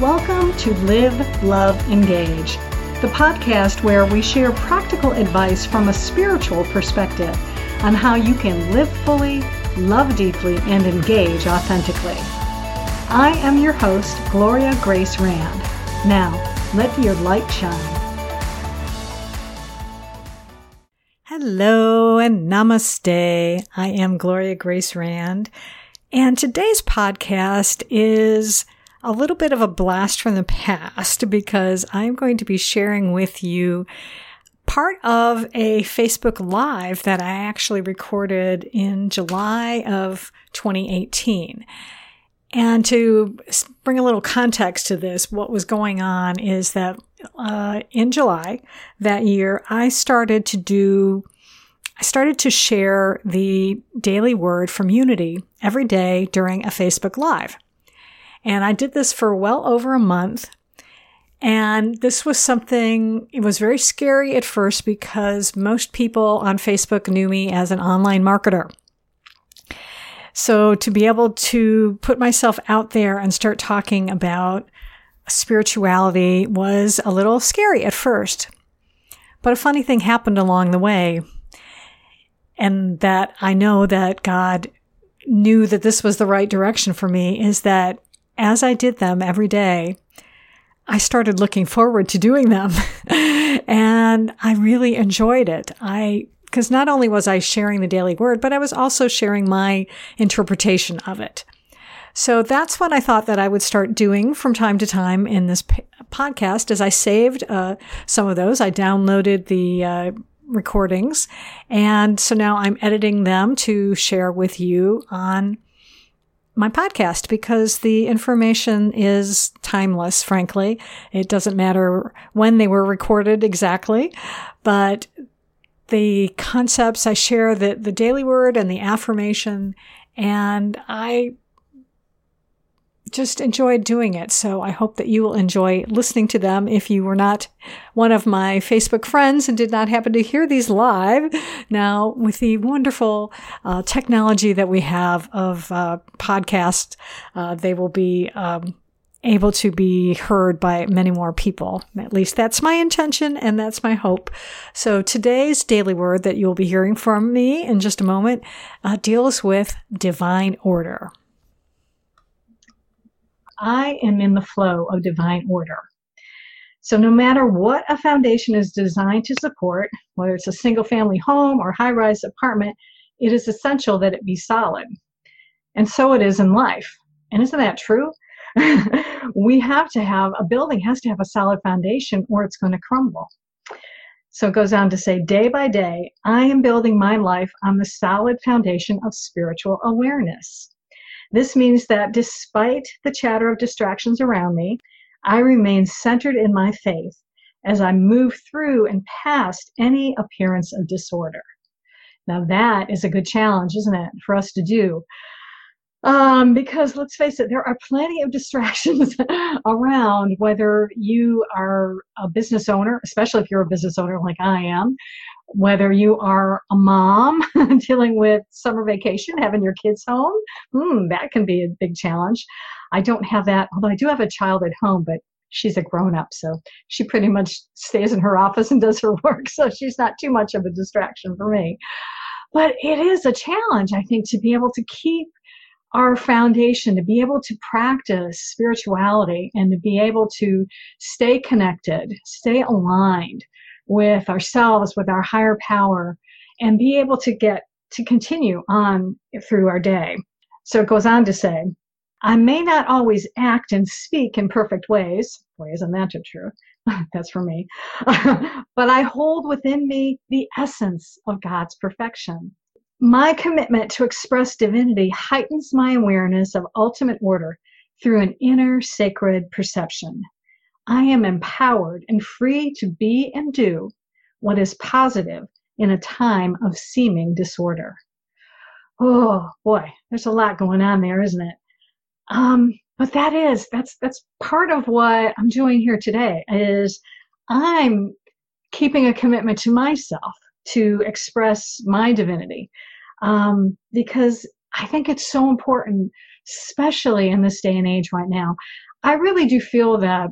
Welcome to Live, Love, Engage, the podcast where we share practical advice from a spiritual perspective on how you can live fully, love deeply, and engage authentically. I am your host, Gloria Grace Rand. Now, let your light shine. Hello and namaste. I am Gloria Grace Rand, and today's podcast is a little bit of a blast from the past because I'm going to be sharing with you part of a Facebook Live that I actually recorded in July of 2018. And to bring a little context to this, what was going on is that uh, in July that year, I started to do, I started to share the daily word from Unity every day during a Facebook Live. And I did this for well over a month. And this was something, it was very scary at first because most people on Facebook knew me as an online marketer. So to be able to put myself out there and start talking about spirituality was a little scary at first. But a funny thing happened along the way. And that I know that God knew that this was the right direction for me is that as I did them every day, I started looking forward to doing them. and I really enjoyed it. I, because not only was I sharing the daily word, but I was also sharing my interpretation of it. So that's what I thought that I would start doing from time to time in this p- podcast. As I saved uh, some of those, I downloaded the uh, recordings, and so now I'm editing them to share with you on my podcast because the information is timeless, frankly. It doesn't matter when they were recorded exactly, but the concepts I share, the, the daily word and the affirmation, and I just enjoyed doing it. So I hope that you will enjoy listening to them. If you were not one of my Facebook friends and did not happen to hear these live, now with the wonderful uh, technology that we have of uh, podcast, uh, they will be. Um, able to be heard by many more people. At least that's my intention and that's my hope. So today's daily word that you'll be hearing from me in just a moment uh, deals with divine order. I am in the flow of divine order. So, no matter what a foundation is designed to support, whether it's a single family home or high rise apartment, it is essential that it be solid. And so it is in life. And isn't that true? we have to have a building has to have a solid foundation or it's going to crumble. So it goes on to say, day by day, I am building my life on the solid foundation of spiritual awareness. This means that despite the chatter of distractions around me, I remain centered in my faith as I move through and past any appearance of disorder. Now, that is a good challenge, isn't it, for us to do? Um, because let's face it, there are plenty of distractions around, whether you are a business owner, especially if you're a business owner like I am, whether you are a mom dealing with summer vacation, having your kids home, hmm, that can be a big challenge. I don't have that, although I do have a child at home, but she's a grown up, so she pretty much stays in her office and does her work, so she's not too much of a distraction for me. But it is a challenge, I think, to be able to keep our foundation, to be able to practice spirituality and to be able to stay connected, stay aligned with ourselves, with our higher power, and be able to get to continue on through our day. So it goes on to say, I may not always act and speak in perfect ways. Boy, isn't that true? That's for me. but I hold within me the essence of God's perfection. My commitment to express divinity heightens my awareness of ultimate order through an inner sacred perception. I am empowered and free to be and do what is positive in a time of seeming disorder. Oh boy, there's a lot going on there, isn't it? Um, but that is that's that's part of what I'm doing here today is I'm keeping a commitment to myself to express my divinity um, because I think it's so important, especially in this day and age right now. I really do feel that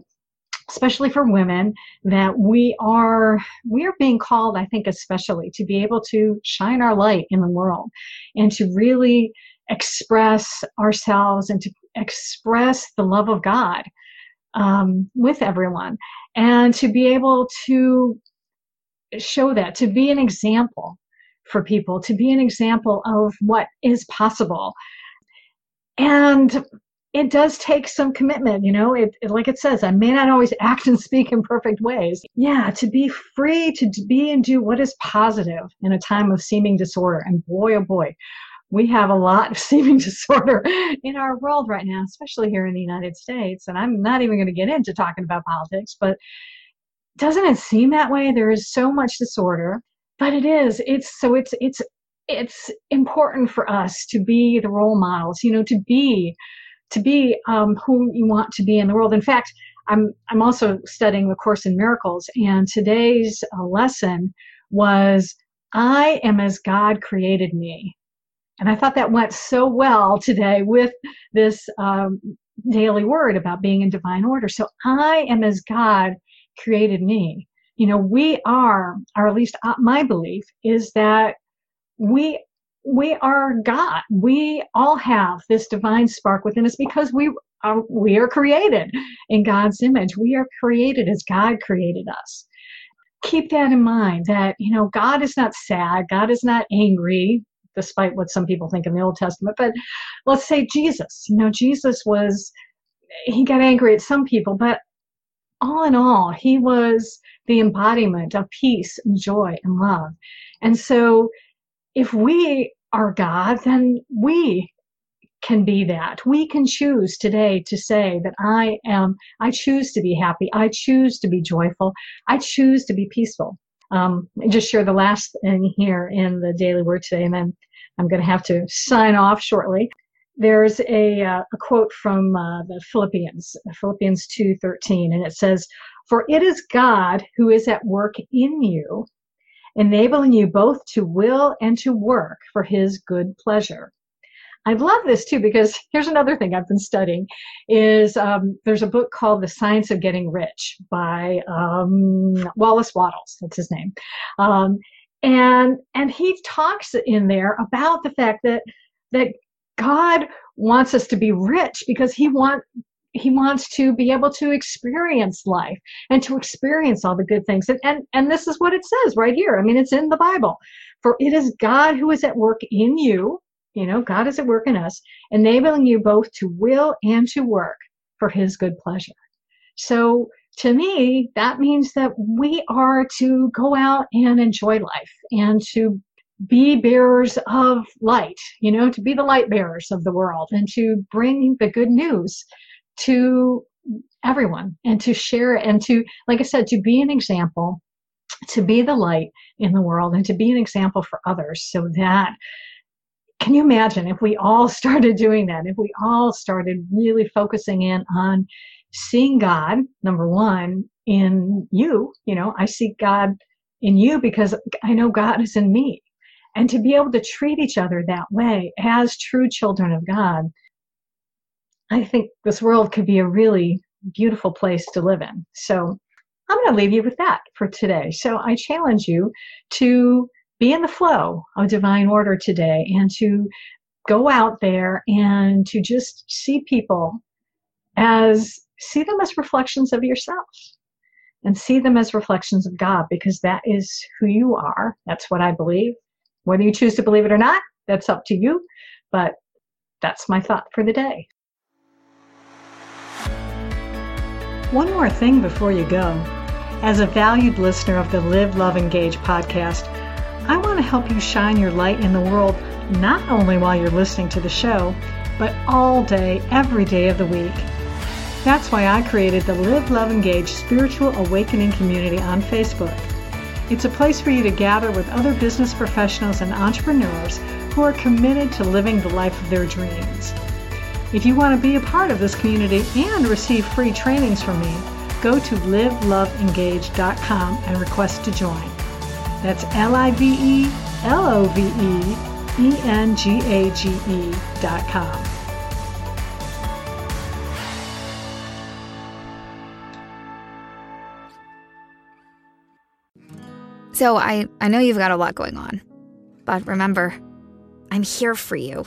especially for women that we are we are being called i think especially to be able to shine our light in the world and to really express ourselves and to express the love of god um, with everyone and to be able to show that to be an example for people to be an example of what is possible. And it does take some commitment you know? It, it, like it says i may not always act and speak in perfect ways. Yeah to be free to be and do what is positive in a time of seeming disorder. And boy oh boy we have a lot of seeming disorder in our world right now especially here in the united states. And i'm not even going to get into talking about politics but doesn't it seem that way? There is so much disorder but it is it's so it's it's it's important for us to be the role models you know to be to be um, who you want to be in the world. In fact, I'm I'm also studying the Course in Miracles, and today's uh, lesson was I am as God created me, and I thought that went so well today with this um, daily word about being in divine order. So I am as God created me. You know, we are, or at least uh, my belief is that we we are God. We all have this divine spark within us because we are, we are created in God's image. We are created as God created us. Keep that in mind that, you know, God is not sad. God is not angry, despite what some people think in the Old Testament. But let's say Jesus, you know, Jesus was, he got angry at some people, but all in all, he was the embodiment of peace and joy and love. And so if we are God, then we can be that. We can choose today to say that I am, I choose to be happy. I choose to be joyful. I choose to be peaceful. Um, just share the last thing here in the daily word today, and then I'm going to have to sign off shortly. There's a, uh, a quote from uh, the Philippians, Philippians 2:13, and it says, "For it is God who is at work in you, enabling you both to will and to work for his good pleasure. I love this too because here's another thing I've been studying is um, there's a book called The Science of Getting Rich by um, Wallace Wattles. That's his name, um, and and he talks in there about the fact that that God wants us to be rich because he want he wants to be able to experience life and to experience all the good things. And, and and this is what it says right here. I mean it's in the bible. For it is god who is at work in you you know god is at work in us enabling you both to will and to work for his good pleasure. So to me that means that we are to go out and enjoy life and to be bearers of light, you know, to be the light bearers of the world and to bring the good news to everyone and to share and to, like I said, to be an example, to be the light in the world and to be an example for others so that can you imagine if we all started doing that? If we all started really focusing in on seeing god number one in you you know i see god in you because i know god is in me. And to be able to treat each other that way as true children of god I think this world could be a really beautiful place to live in. So I'm going to leave you with that for today. So I challenge you to be in the flow of divine order today and to go out there and to just see people as see them as reflections of yourself and see them as reflections of God because that is who you are. That's what I believe. Whether you choose to believe it or not, that's up to you. But that's my thought for the day. One more thing before you go. As a valued listener of the Live, Love, Engage podcast, I want to help you shine your light in the world not only while you're listening to the show, but all day, every day of the week. That's why I created the Live, Love, Engage Spiritual Awakening Community on Facebook. It's a place for you to gather with other business professionals and entrepreneurs who are committed to living the life of their dreams. If you want to be a part of this community and receive free trainings from me, go to liveloveengage.com and request to join. That's L I V E L O V E E N G A G E dot com. So I, I know you've got a lot going on, but remember, I'm here for you.